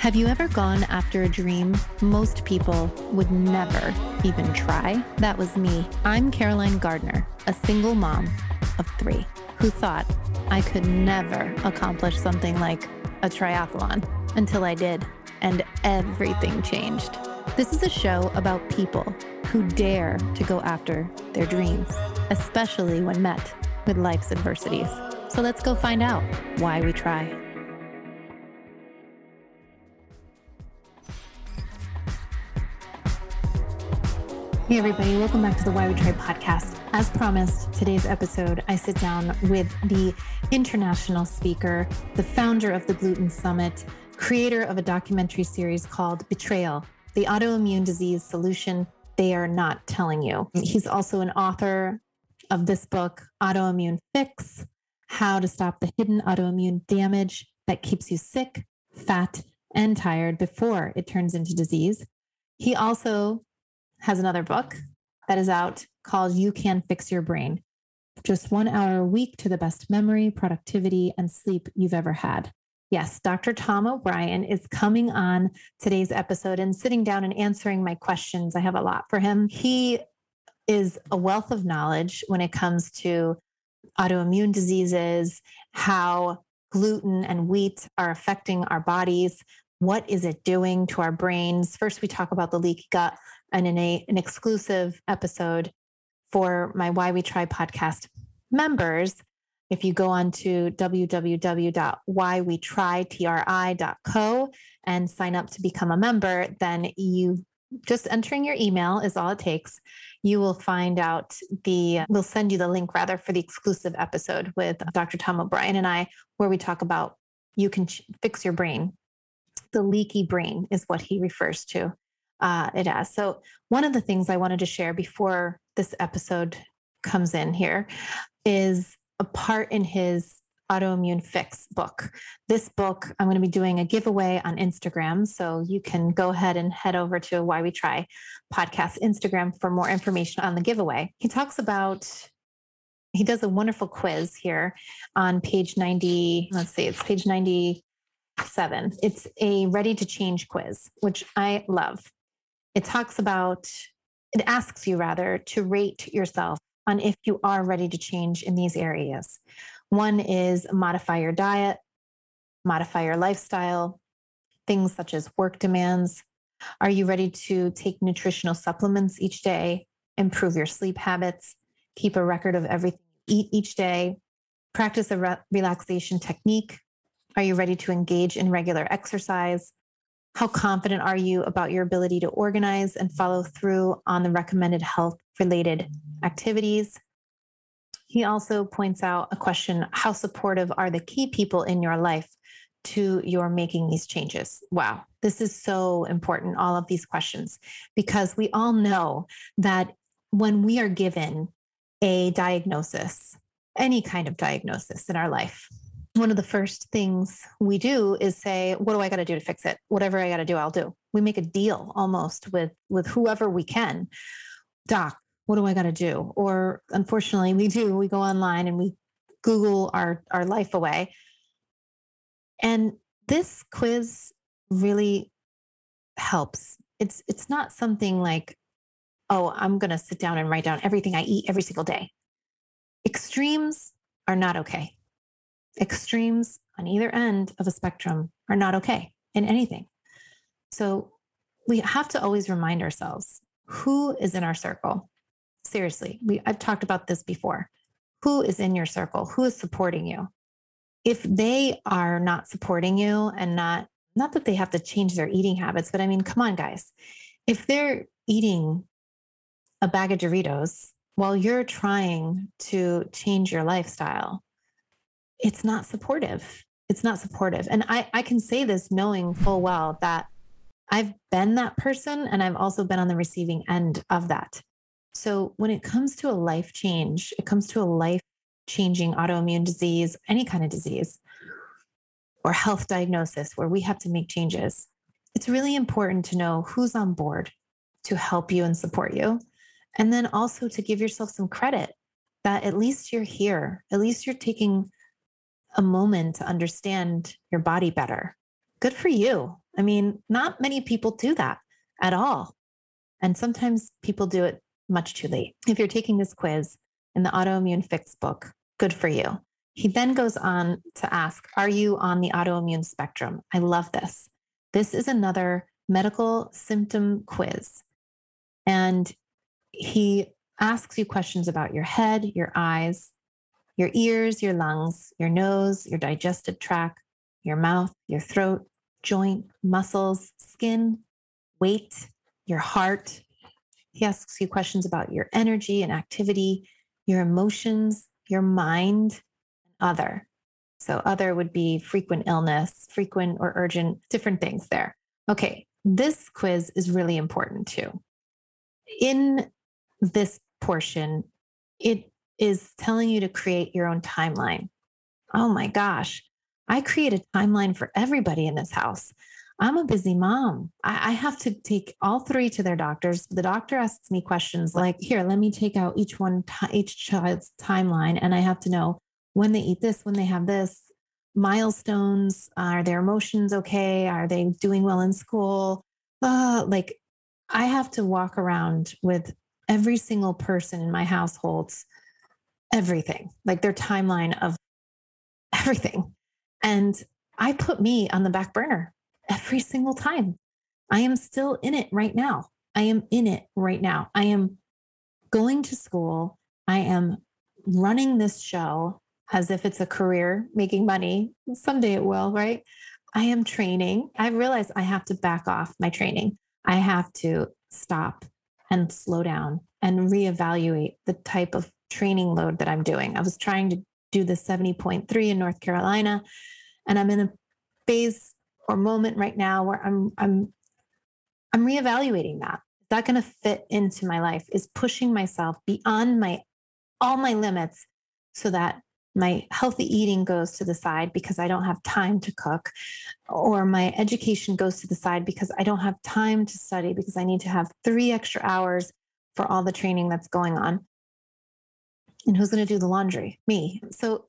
Have you ever gone after a dream most people would never even try? That was me. I'm Caroline Gardner, a single mom of three who thought I could never accomplish something like a triathlon until I did, and everything changed. This is a show about people who dare to go after their dreams, especially when met with life's adversities. So let's go find out why we try. Hey, everybody, welcome back to the Why We Tri podcast. As promised, today's episode, I sit down with the international speaker, the founder of the Gluten Summit, creator of a documentary series called Betrayal The Autoimmune Disease Solution They Are Not Telling You. He's also an author of this book, Autoimmune Fix How to Stop the Hidden Autoimmune Damage That Keeps You Sick, Fat, and Tired Before It Turns into Disease. He also has another book that is out called You Can Fix Your Brain. Just one hour a week to the best memory, productivity, and sleep you've ever had. Yes, Dr. Tom O'Bryan is coming on today's episode and sitting down and answering my questions. I have a lot for him. He is a wealth of knowledge when it comes to autoimmune diseases, how gluten and wheat are affecting our bodies. What is it doing to our brains? First, we talk about the leaky gut and in a, an exclusive episode for my Why We Tri podcast members. If you go on to www.whywetrytri.co and sign up to become a member, then you just entering your email is all it takes. You will find out the, we'll send you the link rather for the exclusive episode with Dr. Tom O'Bryan and I, where we talk about you can fix your brain. The leaky brain is what he refers to uh, it as. So, one of the things I wanted to share before this episode comes in here is a part in his autoimmune fix book. This book, I'm going to be doing a giveaway on Instagram. So you can go ahead and head over to Why We Tri podcast Instagram for more information on the giveaway. He talks about, he does a wonderful quiz here on page 90. Let's see, it's page 97. It's a ready to change quiz, which I love it talks about, it asks you rather to rate yourself on if you are ready to change in these areas. One is modify your diet, modify your lifestyle, things such as work demands. Are you ready to take nutritional supplements each day, improve your sleep habits, keep a record of everything you eat each day, practice a re- relaxation technique? Are you ready to engage in regular exercise? How confident are you about your ability to organize and follow through on the recommended health related activities? He also points out a question How supportive are the key people in your life to your making these changes? Wow, this is so important, all of these questions, because we all know that when we are given a diagnosis, any kind of diagnosis in our life, one of the first things we do is say what do i got to do to fix it? Whatever i got to do i'll do. We make a deal almost with with whoever we can. Doc what do i got to do? Or unfortunately we do we go online and we google our our life away. And this quiz really helps. It's it's not something like oh i'm going to sit down and write down everything i eat every single day. Extremes are not okay extremes on either end of a spectrum are not okay in anything. So we have to always remind ourselves who is in our circle. Seriously, we, I've talked about this before. Who is in your circle? Who is supporting you? If they are not supporting you and not, not that they have to change their eating habits, but I mean, come on, guys. If they're eating a bag of Doritos while you're trying to change your lifestyle, it's not supportive. It's not supportive. And I, I can say this knowing full well that I've been that person and I've also been on the receiving end of that. So when it comes to a life change, it comes to a life changing autoimmune disease, any kind of disease, or health diagnosis where we have to make changes, it's really important to know who's on board to help you and support you. And then also to give yourself some credit that at least you're here, at least you're taking a moment to understand your body better. good for you. I mean, not many people do that at all. And sometimes people do it much too late. If you're taking this quiz in the autoimmune fix book, good for you. He then goes on to ask, Are you on the autoimmune spectrum? I love this. This is another medical symptom quiz. And he asks you questions about your head, your eyes, your ears, your lungs, your nose, your digestive tract, your mouth, your throat, joint, muscles, skin, weight, your heart. He asks you questions about your energy and activity, your emotions, your mind, other. So, other would be frequent illness, frequent or urgent, different things there. Okay, this quiz is really important too. In this portion, it is telling you to create your own timeline. Oh my gosh, I create a timeline for everybody in this house. I'm a busy mom. I, I, have to take all three to their doctors. The doctor asks me questions like, "Here, let me take out each one, each child's timeline, and I have to know when they eat this, when they have this, milestones. Are their emotions okay? Are they doing well in school? Uh, like, I have to walk around with every single person in my households everything, like their timeline of everything. And I put me on the back burner every single time. I am still in it right now. I am in it right now. I am going to school. I am running this show as if it's a career, making money. Someday it will, right? I am training. I realize I have to back off my training. I have to stop and slow down and reevaluate the type of training load that I'm doing. I was trying to do the 70.3 in North Carolina, and I'm in a phase or moment right now where I'm I'm I'm reevaluating that. Is that going to fit into my life? Is pushing myself beyond my all my limits so that my healthy eating goes to the side because I don't have time to cook, or my education goes to the side because I don't have time to study because I need to have three extra hours for all the training that's going on. And who's going to do the laundry? Me. So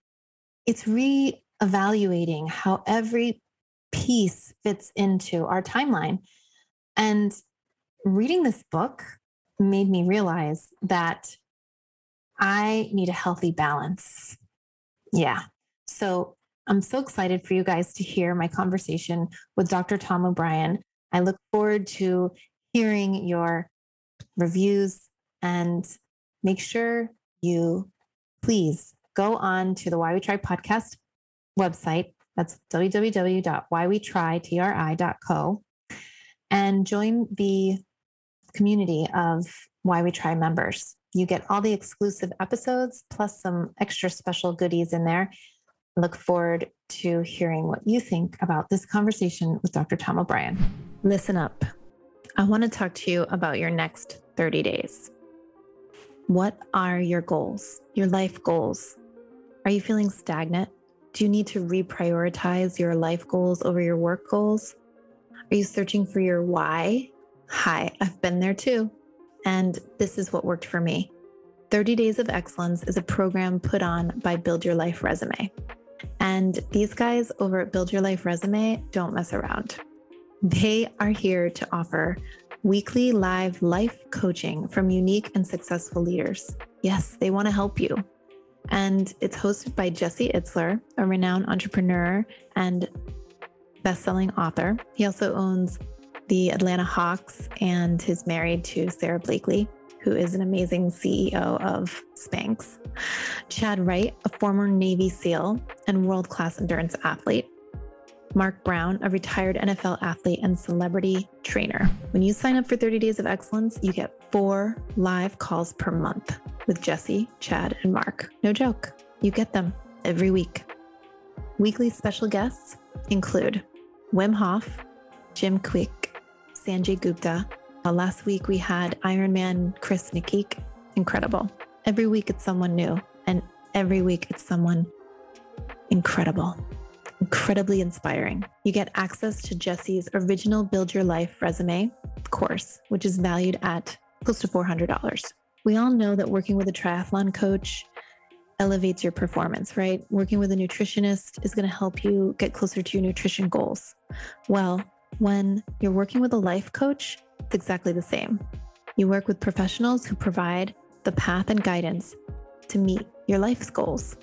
it's re-evaluating how every piece fits into our timeline. And reading this book made me realize that I need a healthy balance. Yeah. So I'm so excited for you guys to hear my conversation with Dr. Tom O'Bryan. I look forward to hearing your reviews and make sure you please go on to the Why We Tri podcast website. That's www.whywetrytri.co and join the community of Why We Tri members. You get all the exclusive episodes plus some extra special goodies in there. look forward to hearing what you think about this conversation with Dr. Tom O'Bryan. Listen up. I want to talk to you about your next 30 days. What are your goals, your life goals? Are you feeling stagnant? Do you need to reprioritize your life goals over your work goals? Are you searching for your why? Hi, I've been there too. And this is what worked for me. 30 Days of Excellence is a program put on by Build Your Life Resume. And these guys over at Build Your Life Resume don't mess around. They are here to offer weekly live life coaching from unique and successful leaders. Yes, they want to help you. And it's hosted by Jesse Itzler, a renowned entrepreneur and best-selling author. He also owns the Atlanta Hawks and is married to Sara Blakely, who is an amazing CEO of Spanx. Chad Wright, a former Navy SEAL and world-class endurance athlete, Mark Brown, a retired NFL athlete and celebrity trainer. When you sign up for 30 Days of Excellence, you get four live calls per month with Jesse, Chad, and Mark. No joke, you get them every week. Weekly special guests include Wim Hof, Jim Kwik, Sanjay Gupta. Uh, last week we had Ironman Chris Nikic. Incredible. Every week it's someone new, and every week it's someone incredible incredibly inspiring. You get access to Jesse's original Build Your Life resume course, which is valued at close to $400. We all know that working with a triathlon coach elevates your performance, right? Working with a nutritionist is going to help you get closer to your nutrition goals. Well, when you're working with a life coach, it's exactly the same. You work with professionals who provide the path and guidance to meet your life's goals.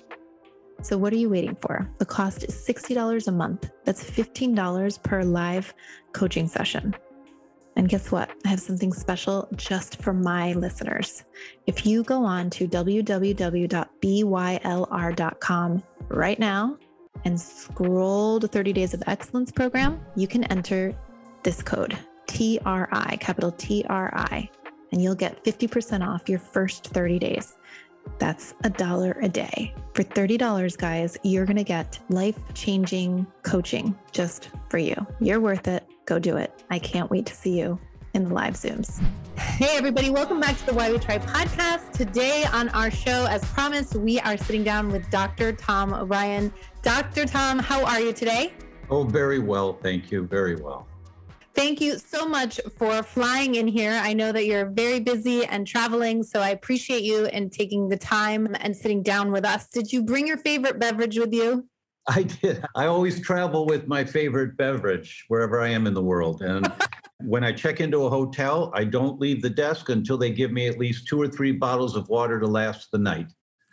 So, what are you waiting for? The cost is $60 a month. That's $15 per live coaching session. And guess what? I have something special just for my listeners. If you go on to www.bylr.com right now and scroll to 30 Days of Excellence program, you can enter this code TRI, capital TRI, and you'll get 50% off your first 30 days. That's a dollar a day. For $30, guys, you're going to get life changing coaching just for you. You're worth it. Go do it. I can't wait to see you in the live Zooms. Hey, everybody, welcome back to the Why We Tri podcast. Today on our show, as promised, we are sitting down with Dr. Tom O'Bryan. Dr. Tom, how are you today? Oh, very well. Thank you. Very well. Thank you so much for flying in here. I know that you're very busy and traveling, so I appreciate you and taking the time and sitting down with us. Did you bring your favorite beverage with you? I did. I always travel with my favorite beverage wherever I am in the world. And when I check into a hotel, I don't leave the desk until they give me at least two or three bottles of water to last the night.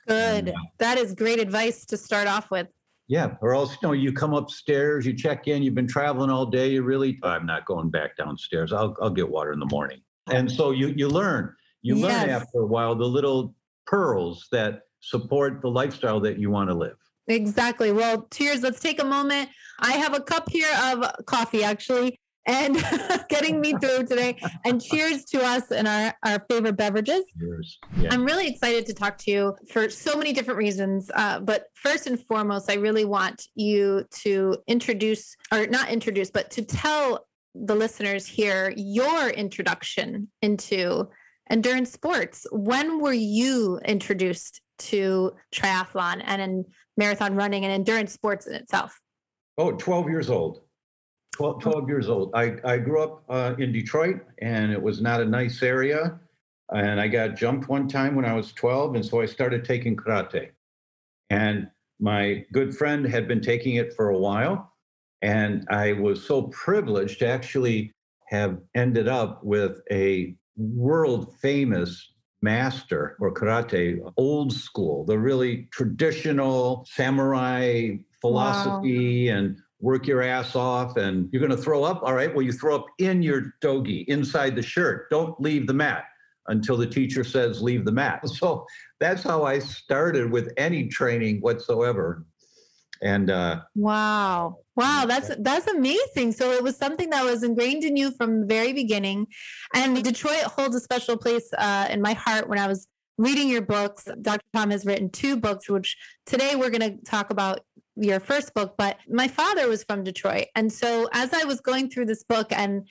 Good. Uh, that is great advice to start off with. Yeah, or else you know you come upstairs, you check in, you've been traveling all day, you really I'm not going back downstairs. I'll I'll get water in the morning. And so you you learn. You yes. learn after a while the little pearls that support the lifestyle that you want to live. Exactly. Well, cheers. Let's take a moment. I have a cup here of coffee actually and getting me through today. And cheers to us and our, our favorite beverages. Cheers. Yeah. I'm really excited to talk to you for so many different reasons. Uh, but first and foremost, I really want you to introduce, or not introduce, but to tell the listeners here your introduction into endurance sports. When were you introduced to triathlon and in marathon running and endurance sports in itself? Oh, 12 years old. 12, 12 years old. I, I grew up uh, in Detroit and it was not a nice area. And I got jumped one time when I was 12. And so I started taking karate. And my good friend had been taking it for a while. And I was so privileged to actually have ended up with a world famous master or karate, old school, the really traditional samurai philosophy wow. and work your ass off and you're going to throw up. All right, well, you throw up in your dogi, inside the shirt. Don't leave the mat until the teacher says leave the mat. So that's how I started with any training whatsoever. And uh, wow, wow, that's that's amazing. So it was something that was ingrained in you from the very beginning, and Detroit holds a special place uh, in my heart. When I was reading your books, Dr. Tom has written two books, which today we're going to talk about your first book, but my father was from Detroit. And so as I was going through this book and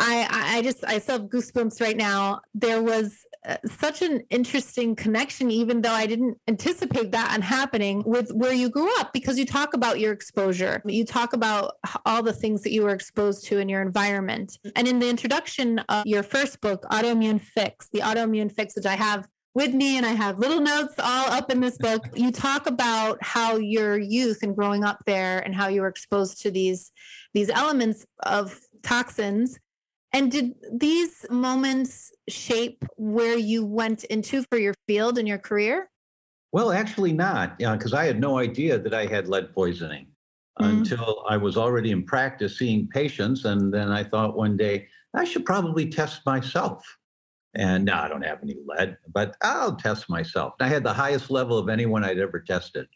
I, I just, I still have goosebumps right now. There was uh, such an interesting connection, even though I didn't anticipate that happening with where you grew up, because you talk about your exposure. You talk about all the things that you were exposed to in your environment. And in the introduction of your first book, Autoimmune Fix, the Autoimmune Fix, which I have with me and I have little notes all up in this book. You talk about how your youth and growing up there and how you were exposed to these these elements of toxins. And did these moments shape where you went into for your field and your career? Well, actually not, Yeah, because I had no idea that I had lead poisoning mm-hmm. until I was already in practice seeing patients. And then I thought one day, I should probably test myself. And no, I don't have any lead, but I'll test myself. I had the highest level of anyone I'd ever tested.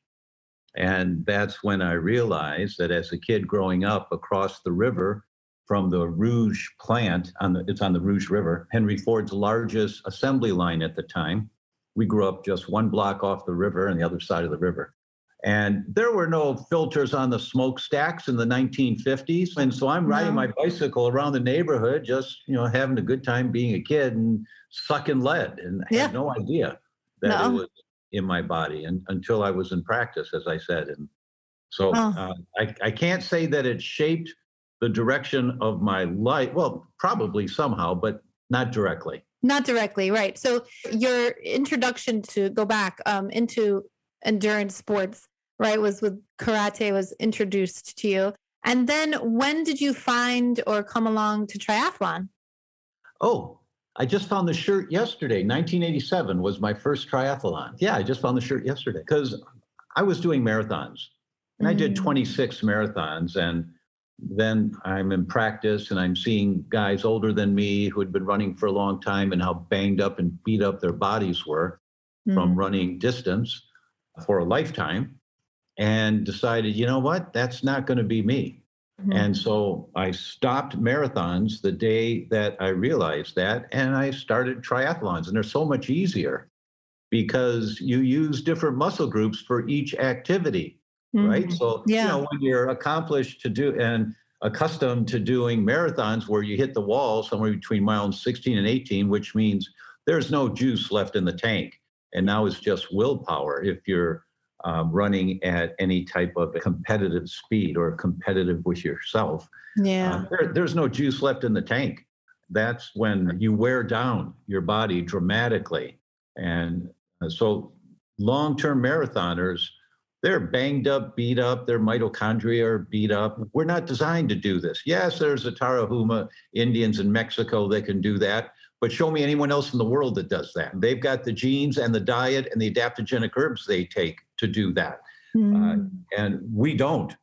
And that's when I realized that as a kid growing up across the river from the Rouge plant, on the, it's on the Rouge River, Henry Ford's largest assembly line at the time. We grew up just one block off the river and the other side of the river. And there were no filters on the smokestacks in the 1950s. And so I'm riding no. my bicycle around the neighborhood, just, you know, having a good time being a kid and sucking lead. And yeah. had no idea that no. it was in my body and, until I was in practice, as I said. And so oh. uh, I, I can't say that it shaped the direction of my life. Well, probably somehow, but not directly. Not directly, right. So your introduction to go back um, into endurance sports, right, was with karate was introduced to you. And then when did you find or come along to triathlon? Oh, I just found the shirt yesterday. 1987 was my first triathlon. Yeah, I just found the shirt yesterday because I was doing marathons and mm-hmm. I did mm. 26 marathons. And then I'm in practice and I'm seeing guys older than me who had been running for a long time and how banged up and beat up their bodies were mm-hmm. from mm. running distance for a lifetime and decided, you know what, that's not going to be me. Mm-hmm. And so I stopped marathons the day that I realized that, and I started triathlons. And they're so much easier because you use different muscle groups for each activity, mm-hmm. right? So, yeah. you know, when you're accomplished to do and accustomed to doing marathons where you hit the wall somewhere between miles 16 and 18, which means there's no juice left in the tank. And now it's just willpower. If you're um, running at any type of competitive speed or competitive with yourself. Yeah. Uh, there, there's no juice left in the tank. That's when you wear down your body dramatically. And uh, so long term marathoners, they're banged up, beat up, their mitochondria are beat up. We're not designed to do this. Yes, there's the Tarahuma Indians in Mexico that can do that but show me anyone else in the world that does that. They've got the genes and the diet and the adaptogenic herbs they take to do that. Mm. Uh, and we don't.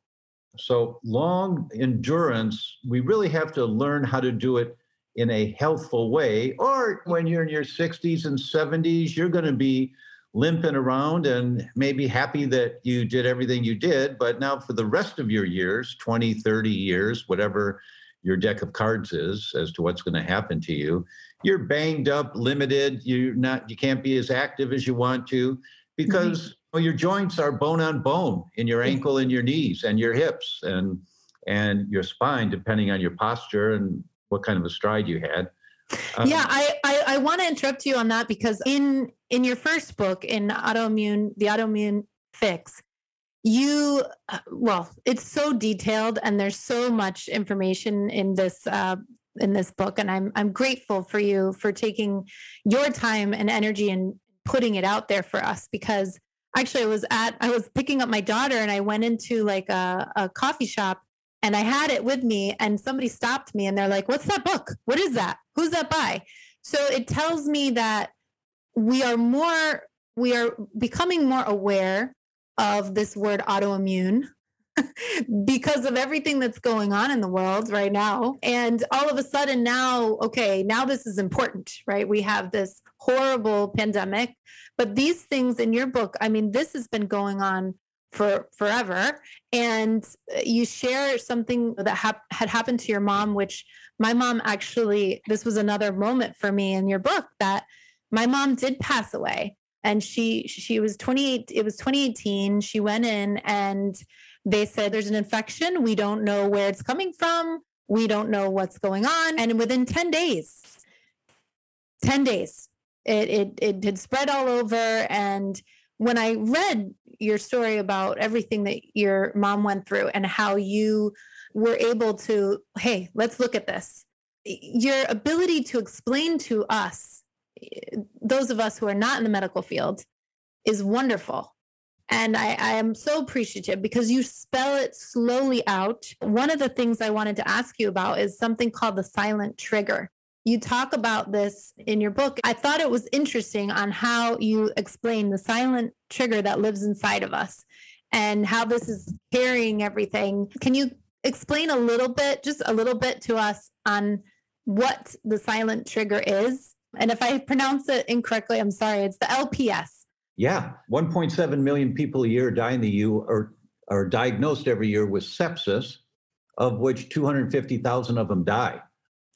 So, long endurance, we really have to learn how to do it in a healthful way. Or when you're in your 60s and 70s, you're going to be limping around and maybe happy that you did everything you did. But now, for the rest of your years 20, 30 years, whatever your deck of cards is as to what's going to happen to you you're banged up, limited. You're not, you can't be as active as you want to because well, your joints are bone on bone in your ankle and your knees and your hips and and your spine, depending on your posture and what kind of a stride you had. Um, yeah, I, I, I want to interrupt you on that because in in your first book, in autoimmune, the autoimmune fix, you uh, well, it's so detailed and there's so much information in this uh, in this book and i'm i'm grateful for you for taking your time and energy and putting it out there for us because actually i was at i was picking up my daughter and i went into like a, a coffee shop and i had it with me and somebody stopped me and they're like what's that book what is that who's that by so it tells me that we are more we are becoming more aware of this word autoimmune because of everything that's going on in the world right now. And all of a sudden now, okay, now this is important, right? We have this horrible pandemic, but these things in your book, I mean, this has been going on for forever and uh, you share something that had happened to your mom which my mom actually this was another moment for me in your book that my mom did pass away and she she was 28 it was 2018 she went in and they said there's an infection. We don't know where it's coming from. We don't know what's going on. And within 10 days, 10 days, it, it, it had spread all over. And when I read your story about everything that your mom went through and how you were able to, hey, let's look at this. Your ability to explain to us, eh, those of us who are not in the medical field, is wonderful. And I, I, am so appreciative because you spell it slowly out. One of the things I wanted to ask you about is something called the silent trigger. You talk about this in your book. I thought it was interesting on how you explain the silent trigger that lives inside of us and how this is carrying everything. Can you explain a little bit, just a little bit to us on what the silent trigger is? And if I pronounce it incorrectly, I'm sorry, it's the LPS yeah, 1.7 million people a year die in the U or are diagnosed every year with sepsis, of which 250,000 of them die.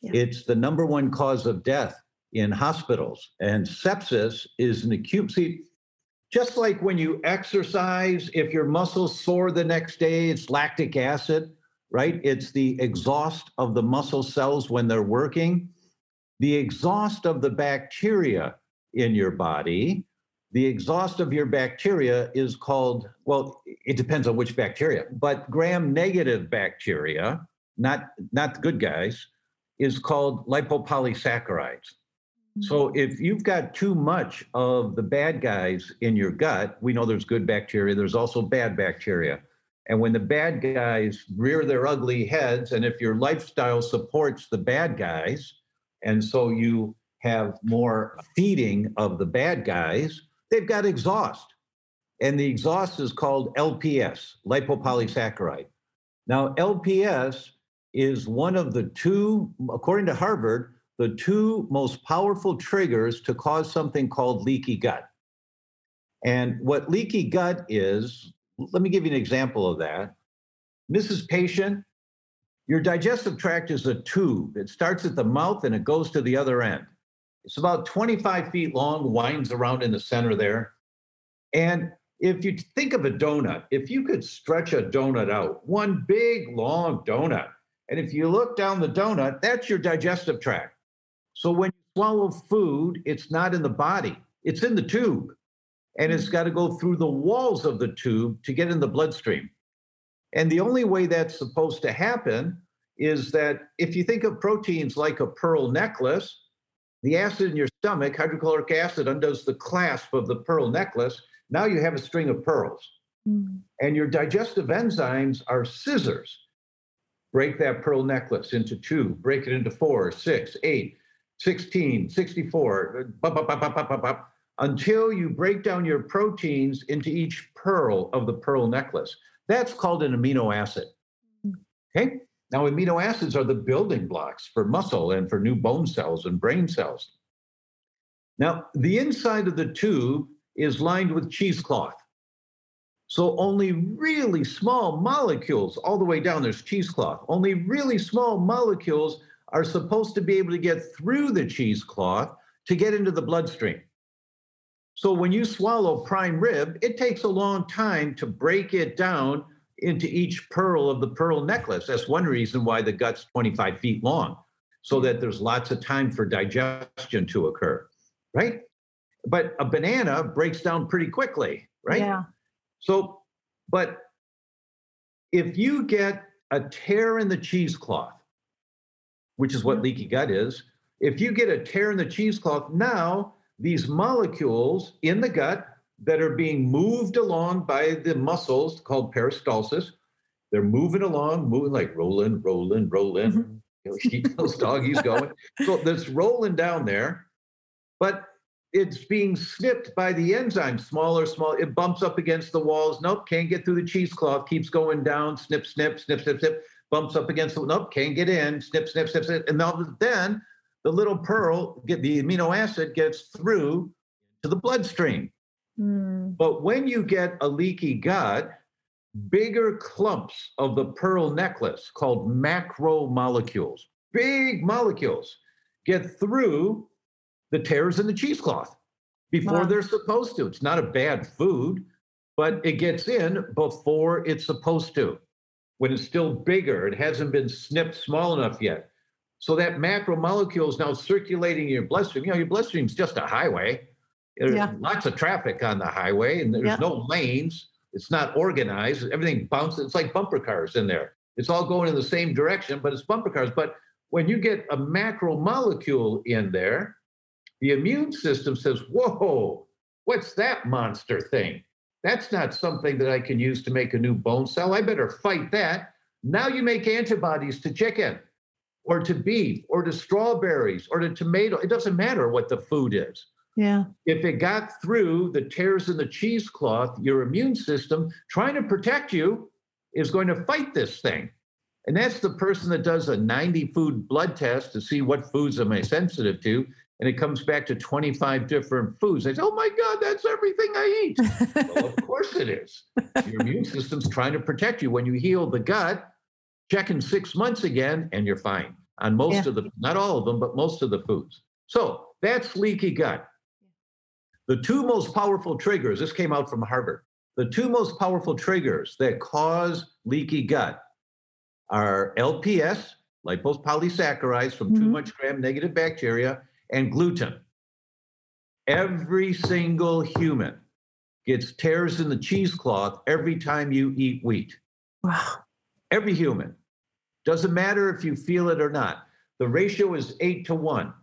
Yeah. It's the number one cause of death in hospitals. And sepsis is an acute, see, just like when you exercise, if your muscles sore the next day, it's lactic acid, right? It's the exhaust of the muscle cells when they're working. The exhaust of the bacteria in your body the exhaust of your bacteria is called, well, it depends on which bacteria, but gram negative bacteria, not, not good guys, is called lipopolysaccharides. Mm-hmm. So if you've got too much of the bad guys in your gut, we know there's good bacteria, there's also bad bacteria. And when the bad guys rear their ugly heads, and if your lifestyle supports the bad guys, and so you have more feeding of the bad guys, they've got exhaust. And the exhaust is called LPS, lipopolysaccharide. Now, LPS is one of the two, according to Harvard, the two most powerful triggers to cause something called leaky gut. And what leaky gut is, let me give you an example of that. Mrs. Patient, your digestive tract is a tube. It starts at the mouth and it goes to the other end. It's about 25 feet long, winds around in the center there. And if you think of a donut, if you could stretch a donut out, one big long donut, and if you look down the donut, that's your digestive tract. So when you swallow food, it's not in the body, it's in the tube. And it's got to go through the walls of the tube to get in the bloodstream. And the only way that's supposed to happen is that if you think of proteins like a pearl necklace, the acid in your stomach, hydrochloric acid, undoes the clasp of the pearl necklace. Now you have a string of pearls. Mm. And your digestive enzymes are scissors. Break that pearl necklace into two, break it into four, six, eight, 16, 64, until you break down your proteins into each pearl of the pearl necklace. That's called an amino acid. Okay? Now, amino acids are the building blocks for muscle and for new bone cells and brain cells. Now, the inside of the tube is lined with cheesecloth. So only really small molecules, all the way down, there's cheesecloth, only really small molecules are supposed to be able to get through the cheesecloth to get into the bloodstream. So when you swallow prime rib, it takes a long time to break it down into each pearl of the pearl necklace. That's one reason why the gut's 25 feet long, so that there's lots of time for digestion to occur, right? But a banana breaks down pretty quickly, right? Yeah. So, but if you get a tear in the cheesecloth, which is what mm-hmm. leaky gut is. If you get a tear in the cheesecloth, now these molecules in the gut that are being moved along by the muscles called peristalsis, they're moving along, moving like rolling, rolling, rolling. Mm-hmm. You know, keep those doggies going. So that's rolling down there, but it's being snipped by the enzyme, smaller, small. It bumps up against the walls. Nope, can't get through the cheesecloth. Keeps going down. Snip, snip, snip, snip, snip bumps up against the nope, can't get in, snip, snip, snip, snip. And then the little pearl, get the amino acid gets through to the bloodstream. Mm. But when you get a leaky gut, bigger clumps of the pearl necklace called macromolecules, big molecules, get through the tears in the cheesecloth before wow. they're supposed to. It's not a bad food, but it gets in before it's supposed to when it's still bigger. It hasn't been snipped small enough yet. So that macromolecule is now circulating in your bloodstream. You know, your bloodstream is just a highway. There's yeah. lots of traffic on the highway, and there's yeah. no lanes. It's not organized. Everything bounces. It's like bumper cars in there. It's all going in the same direction, but it's bumper cars. But when you get a macromolecule in there, the immune system says, Whoa, what's that monster thing? That's not something that I can use to make a new bone cell. I better fight that. Now you make antibodies to chicken or to beef or to strawberries or to tomato. It doesn't matter what the food is. Yeah. If it got through the tears in the cheesecloth, your immune system trying to protect you is going to fight this thing. And that's the person that does a 90 food blood test to see what foods am I sensitive to and it comes back to 25 different foods. They say, oh my God, that's everything I eat. well, of course it is. Your immune system's trying to protect you. When you heal the gut, check in six months again, and you're fine on most yeah. of the, not all of them, but most of the foods. So that's leaky gut. The two most powerful triggers, this came out from Harvard, the two most powerful triggers that cause leaky gut are LPS, lipopolysaccharides from mm-hmm. too much gram negative bacteria, and gluten. Every single human gets tears in the cheesecloth every time you eat wheat. Wow. Every human. Doesn't matter if you feel it or not. The ratio is eight to one.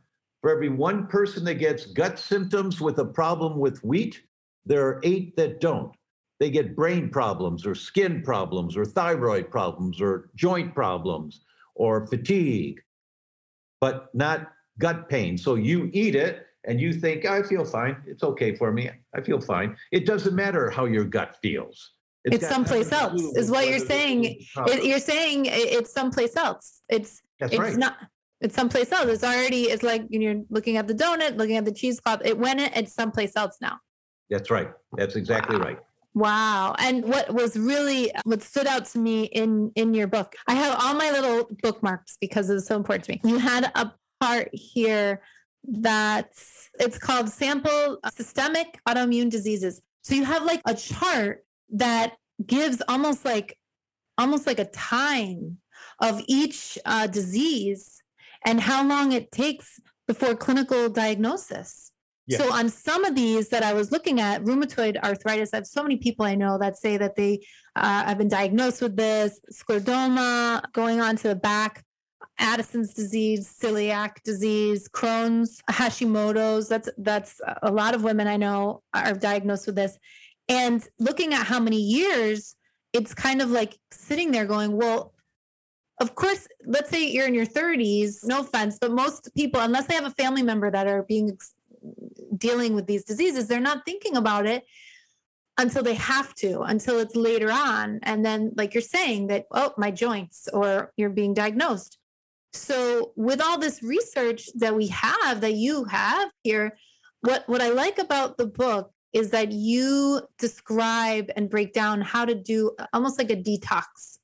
For every one person that gets gut symptoms with a problem with wheat, there are eight that don't. They get brain problems or skin problems or thyroid problems or joint problems or fatigue, but not gut pain. So you eat it and you think, I feel fine. It's okay for me. I feel fine. It doesn't matter how your gut feels. It's, someplace else, is what you're saying. It, you're saying it's someplace else. It's That's it's right. not. It's someplace else. It's already. It's like you're looking at the donut, looking at the cheesecloth. It went. It, it's someplace else now. That's right. That's exactly Wow. right. Wow. And what was really what stood out to me in in your book, I have all my little bookmarks because it's so important to me. You had a part here that's it's called sample systemic autoimmune diseases. So you have like a chart that gives almost like almost like a time of each uh, disease and how long it takes before clinical diagnosis. Yes. So on some of these that I was looking at, rheumatoid arthritis, I have so many people I know that say that they uh, have been diagnosed with this, scleroderma, going on to the back, Addison's disease, celiac disease, Crohn's, Hashimoto's. That's that's a lot of women I know are diagnosed with this. And looking at how many years, it's kind of like sitting there going, well, of course, let's say you're in your 30s, no offense, but most people, unless they have a family member that are being dealing with these diseases, they're not thinking about it until they have to, until it's later on. And then, like you're saying, that, oh, my joints, or you're being diagnosed. So, with all this research that we have, that you have here, what, what I like about the book is that you describe and break down how to do almost like a detox.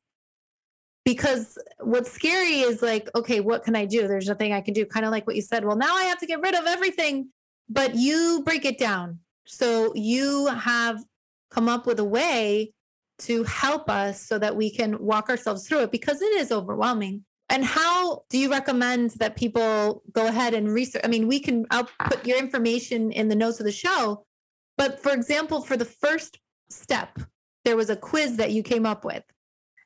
Because what's scary is like, okay, what can I do? There's nothing I can do. Kind of like what you said. Well, now I have to get rid of everything but you break it down. So you have come up with a way to help us so that we can walk ourselves through it because it is overwhelming. And how do you recommend that people go ahead and research? I mean, we can, I'll put your information in the notes of the show. But for example, for the first step, there was a quiz that you came up with.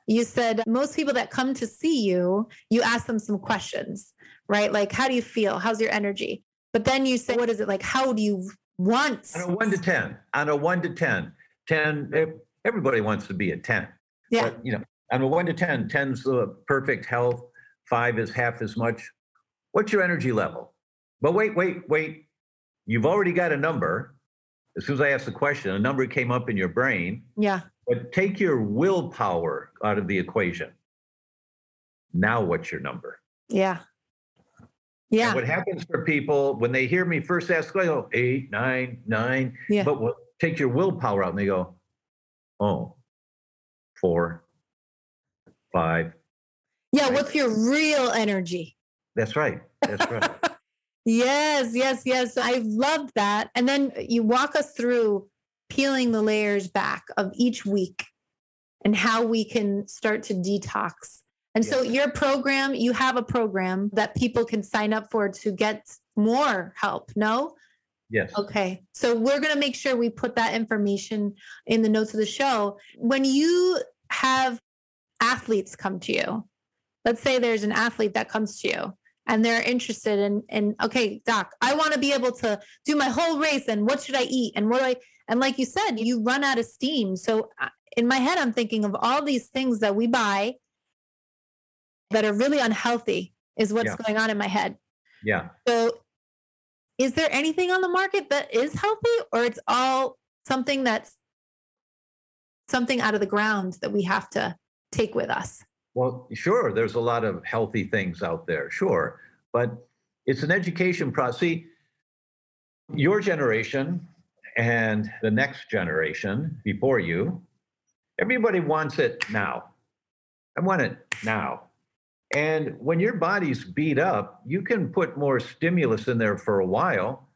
You said most people that come to see you, you ask them some questions, right? Like, how do you feel? How's your energy? But then you say, what is it like? How do you want? On a one to 10, on a one to 10, 10, eh, everybody wants to be a 10. Yeah. But, you know, on a one to 10, 10's the perfect health, five is half as much. What's your energy level? But wait, wait, wait. You've already got a number. As soon as I asked the question, a number came up in your brain. Yeah. But take your willpower out of the equation. Now, what's your number? Yeah. And Yeah. what happens for people when they hear me first ask, they go eight, nine, nine. Yeah. But what, take your willpower out and they go, oh, four, five. Yeah. Right. What's your real energy? That's right. That's right. Yes. Yes. Yes. I love that. And then you walk us through peeling the layers back of each week and how we can start to detox. And so, your program, you have a program that people can sign up for to get more help. No? yes. Okay. So we're going to make sure we put that information in the notes of the show. When you have athletes come to you, let's say there's an athlete that comes to you and they're interested in, in okay, doc, I want to be able to do my whole race and what should I eat and what do I, and like you said, you run out of steam. So uh, in my head, I'm thinking of all these things that we buy that are really unhealthy is what's Yeah. going on in my head. Yeah. So, is there anything on the market that is healthy, or it's all something that's something out of the ground that we have to take with us? Well, sure, there's a lot of healthy things out there, sure. But it's an education process. See, your generation and the next generation before you, everybody wants it now. I want it now. And when your body's beat up, you can put more stimulus in there for a while,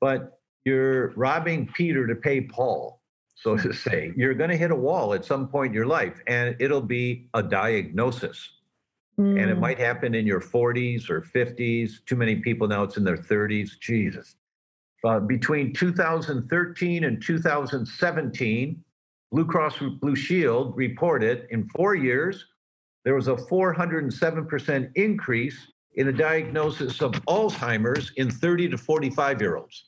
but you're robbing Peter to pay Paul, so to say. You're going to hit a wall at some point in your life, and it'll be a diagnosis. And it Mm, might happen in your 40s or 50s. Too many people now, it's in their 30s. Jesus. Uh, between 2013 and 2017, Blue Cross Blue Shield reported in four years, there was a 407% increase in a diagnosis of Alzheimer's in 30 to 45 year olds.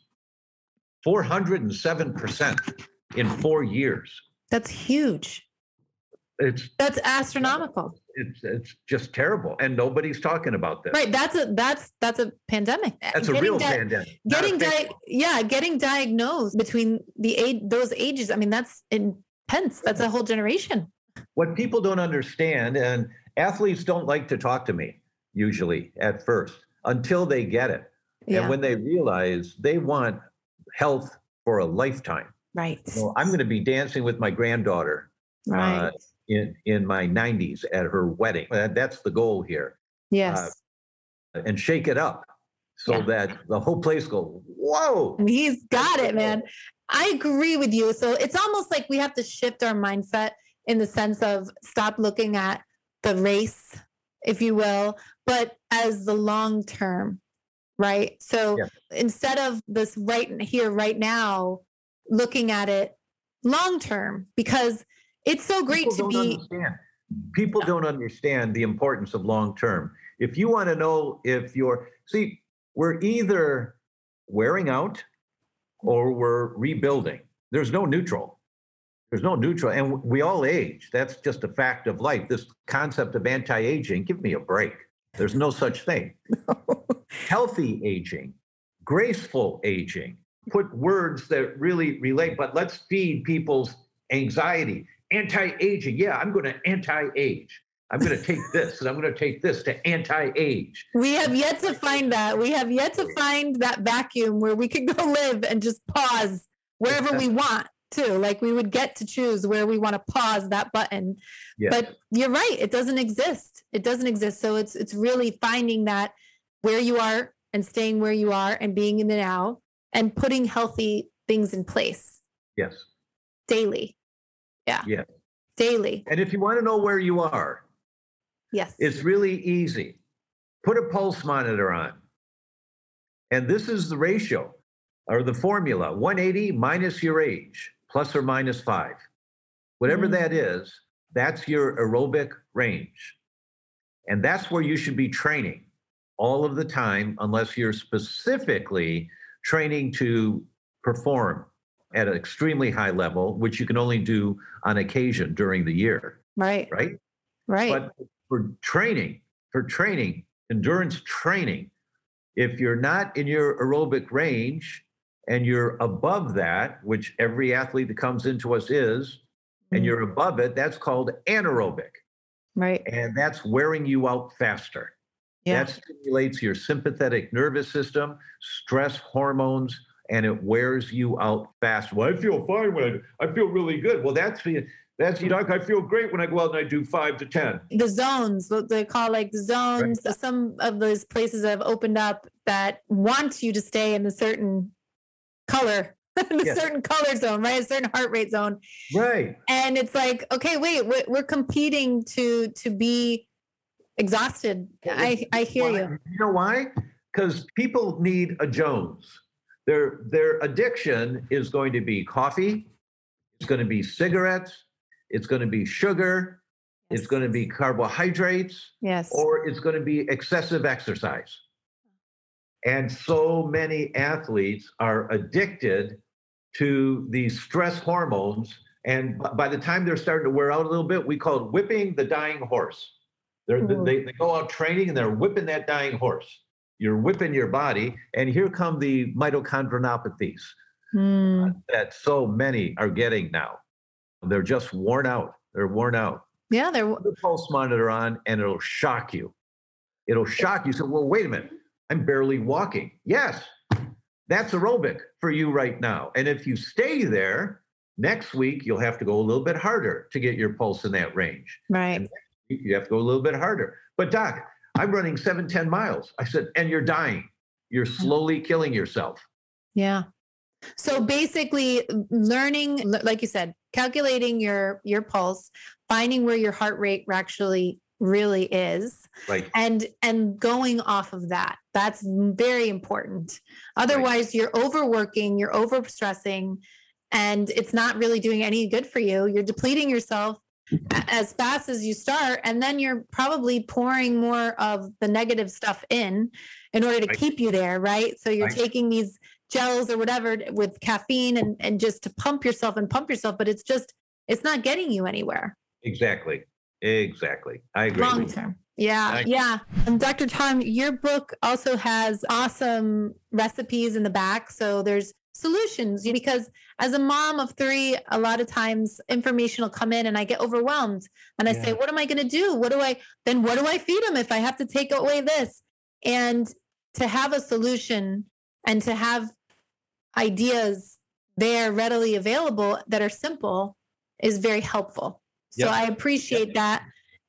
407% in four years. That's huge. It's That's astronomical. it's it's just terrible, and nobody's talking about this. Right. That's a that's that's a pandemic. That's a real di- pandemic. Getting di- yeah, getting diagnosed between the age those ages. I mean, that's intense. That's a whole generation. what people don't understand, and athletes don't like to talk to me usually at first until they get it. Yeah. And when they realize they want health for a lifetime. Right. So I'm going to be dancing with my granddaughter uh, right. in, in my 90s at her wedding. That's the goal here. Uh, yes. And shake it up so Yeah. that the whole place goes, whoa. And he's got it, man. I agree with you. So it's almost like we have to shift our mindset in the sense of stop looking at the race, if you will, but as the long term, right? So Yeah. instead of this right here, right now, looking at it long term, because it's so great People to don't be. understand. People don't understand the importance of long term. If you want to know if you're, see, we're either wearing out or we're rebuilding. There's no neutral. There's no neutral. And we all age. That's just a fact of life. This concept of anti aging, give me a break. There's no such thing. Healthy aging, graceful aging, put words that really relate, but let's feed people's anxiety. Anti aging. Yeah, I'm going to anti age. I'm going to take this and I'm going to take this to anti age. We have yet to find that. We have yet to find that vacuum where we can go live and just pause wherever we want to. Like we would get to choose where we want to pause that button. Yes. But you're right, it doesn't exist. It doesn't exist. So it's it's really finding that where you are and staying where you are and being in the now and putting healthy things in place yes. daily. Yeah. Yeah. Daily. And if you want to know where you are, Yes. It's really easy. Put a pulse monitor on. And this is the ratio or the formula 180 minus your age, plus or minus five. Whatever Mm. that is, that's your aerobic range. And that's where you should be training all of the time, unless you're specifically training to perform at an extremely high level, which you can only do on occasion during the year, right. right? Right. But for training, for training, endurance training, if you're not in your aerobic range and you're above that, which every athlete that comes into us is, and Mm. you're above it, that's called anaerobic. right. And that's wearing you out faster. Yeah. That stimulates your sympathetic nervous system, stress hormones, and it wears you out fast. Well, I feel fine when I, I feel really good. Well, that's the that's you know, I feel great when I go out and I do five to ten. the zones, what they call like the zones. Some of those places have opened up that want you to stay in a certain color, a Yes. certain color zone, right? A certain heart rate zone. Right. And it's like, okay, wait, we're, we're competing to to be exhausted. I I hear Why? you. You know why? Because people need a Jones. Their their addiction is going to be coffee. It's going to be cigarettes. It's going to be sugar. It's going to be carbohydrates, Yes. or it's going to be excessive exercise. And so many athletes are addicted to these stress hormones. And by the time they're starting to wear out a little bit, we call it whipping the dying horse. They're, Ooh. they, they go out training and they're whipping that dying horse. You're whipping your body. And here come the mitochondriopathies Hmm. that so many are getting now. They're just worn out. They're worn out. Yeah, they're Put the pulse monitor on and it'll shock you. It'll shock you. So, well, wait a minute. I'm barely walking. Yes, that's aerobic for you right now. And if you stay there, next week you'll have to go a little bit harder to get your pulse in that range. right. You have to go a little bit harder. But, Doc, I'm running seven, 10 miles. I said, and you're dying. You're mm-hmm. slowly killing yourself. Yeah. So basically learning like you said, calculating your your pulse, finding where your heart rate actually really is Right. and and going off of that. That's very important. Otherwise you're overworking, you're overstressing and it's not really doing any good for you. You're depleting yourself as fast as you start and then you're probably pouring more of the negative stuff in in order to Right. keep you there right so you're Right. taking these gels or whatever with caffeine and, and just to pump yourself and pump yourself but it's just it's not getting you anywhere Exactly. Exactly. I agree. long term yeah yeah and dr tom your book also has awesome recipes in the back so there's solutions because as a mom of three a lot of times information will come in and i get overwhelmed and i say what am i going to do what do i then what do i feed them if i have to take away this and to have a solution and to have ideas there readily available that are simple is very helpful so Yep. i appreciate that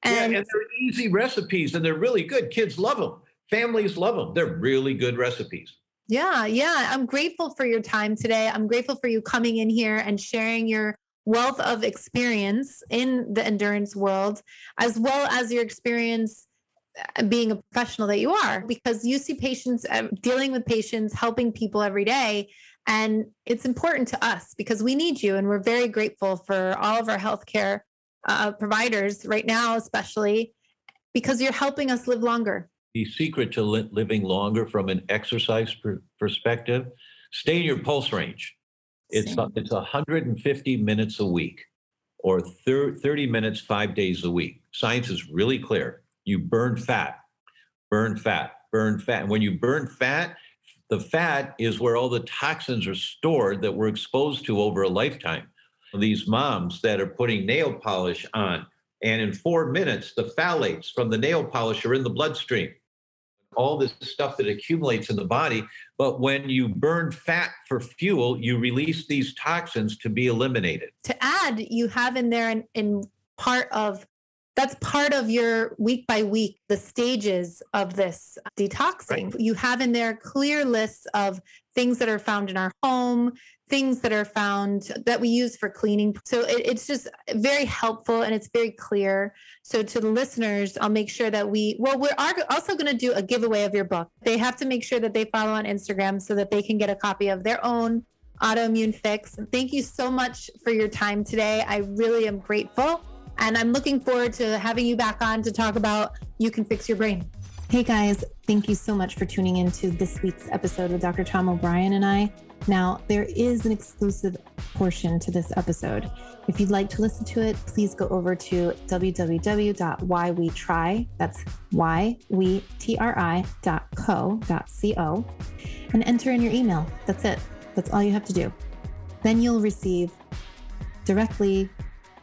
Yeah, and and they're easy recipes and they're really good. Kids love them. Families love them. They're really good recipes. Yeah, yeah. I'm grateful for your time today. I'm grateful for you coming in here and sharing your wealth of experience in the endurance world, as well as your experience uh, being a professional that you are, because you see patients, uh, dealing with patients, helping people every day. And it's important to us because we need you. And we're very grateful for all of our healthcare uh, providers right now, especially because you're helping us live longer. The secret to li- living longer from an exercise per- perspective, stay in your pulse range. It's Same. it's 150 minutes a week or thir- 30 minutes 5 days a week. Science is really clear. You burn fat. Burn fat. Burn fat. And when you burn fat, the fat is where all the toxins are stored that we're exposed to over a lifetime. These moms that are putting nail polish on and in 4 minutes the phthalates from the nail polish are in the bloodstream all this stuff that accumulates in the body. But when you burn fat for fuel, you release these toxins to be eliminated. to add, you have in there in, in part of that's part of your week by week, the stages of this detoxing. You have in there clear lists of things that are found in our home, things that are found that we use for cleaning. So it, it's just very helpful and it's very clear. So to the listeners, I'll make sure that we, well, we're also going to do a giveaway of your book. They have to make sure that they follow on Instagram so that they can get a copy of their own autoimmune fix. Thank you so much for your time today. I really am grateful. And I'm looking forward to having you back on to talk about You Can Fix Your Brain. Hey guys, thank you so much for tuning in to this week's episode with Dr. Tom O'Bryan and I. Now, there is an exclusive portion to this episode. If you'd like to listen to it, please go over to www.whywetri, that's y we t r i dot co and enter in your email. That's it. That's all you have to do. Then you'll receive directly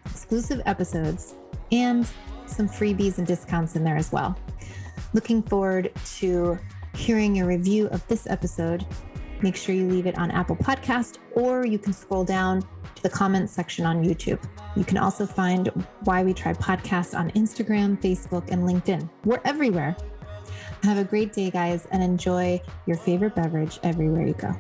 exclusive episodes and some freebies and discounts in there as well. Looking forward to hearing your review of this episode. Make sure you leave it on Apple Podcast or you can scroll down to the comments section on YouTube. You can also find Why We Tri Podcast on Instagram, Facebook, and LinkedIn. We're everywhere. Have a great day, guys, and enjoy your favorite beverage everywhere you go.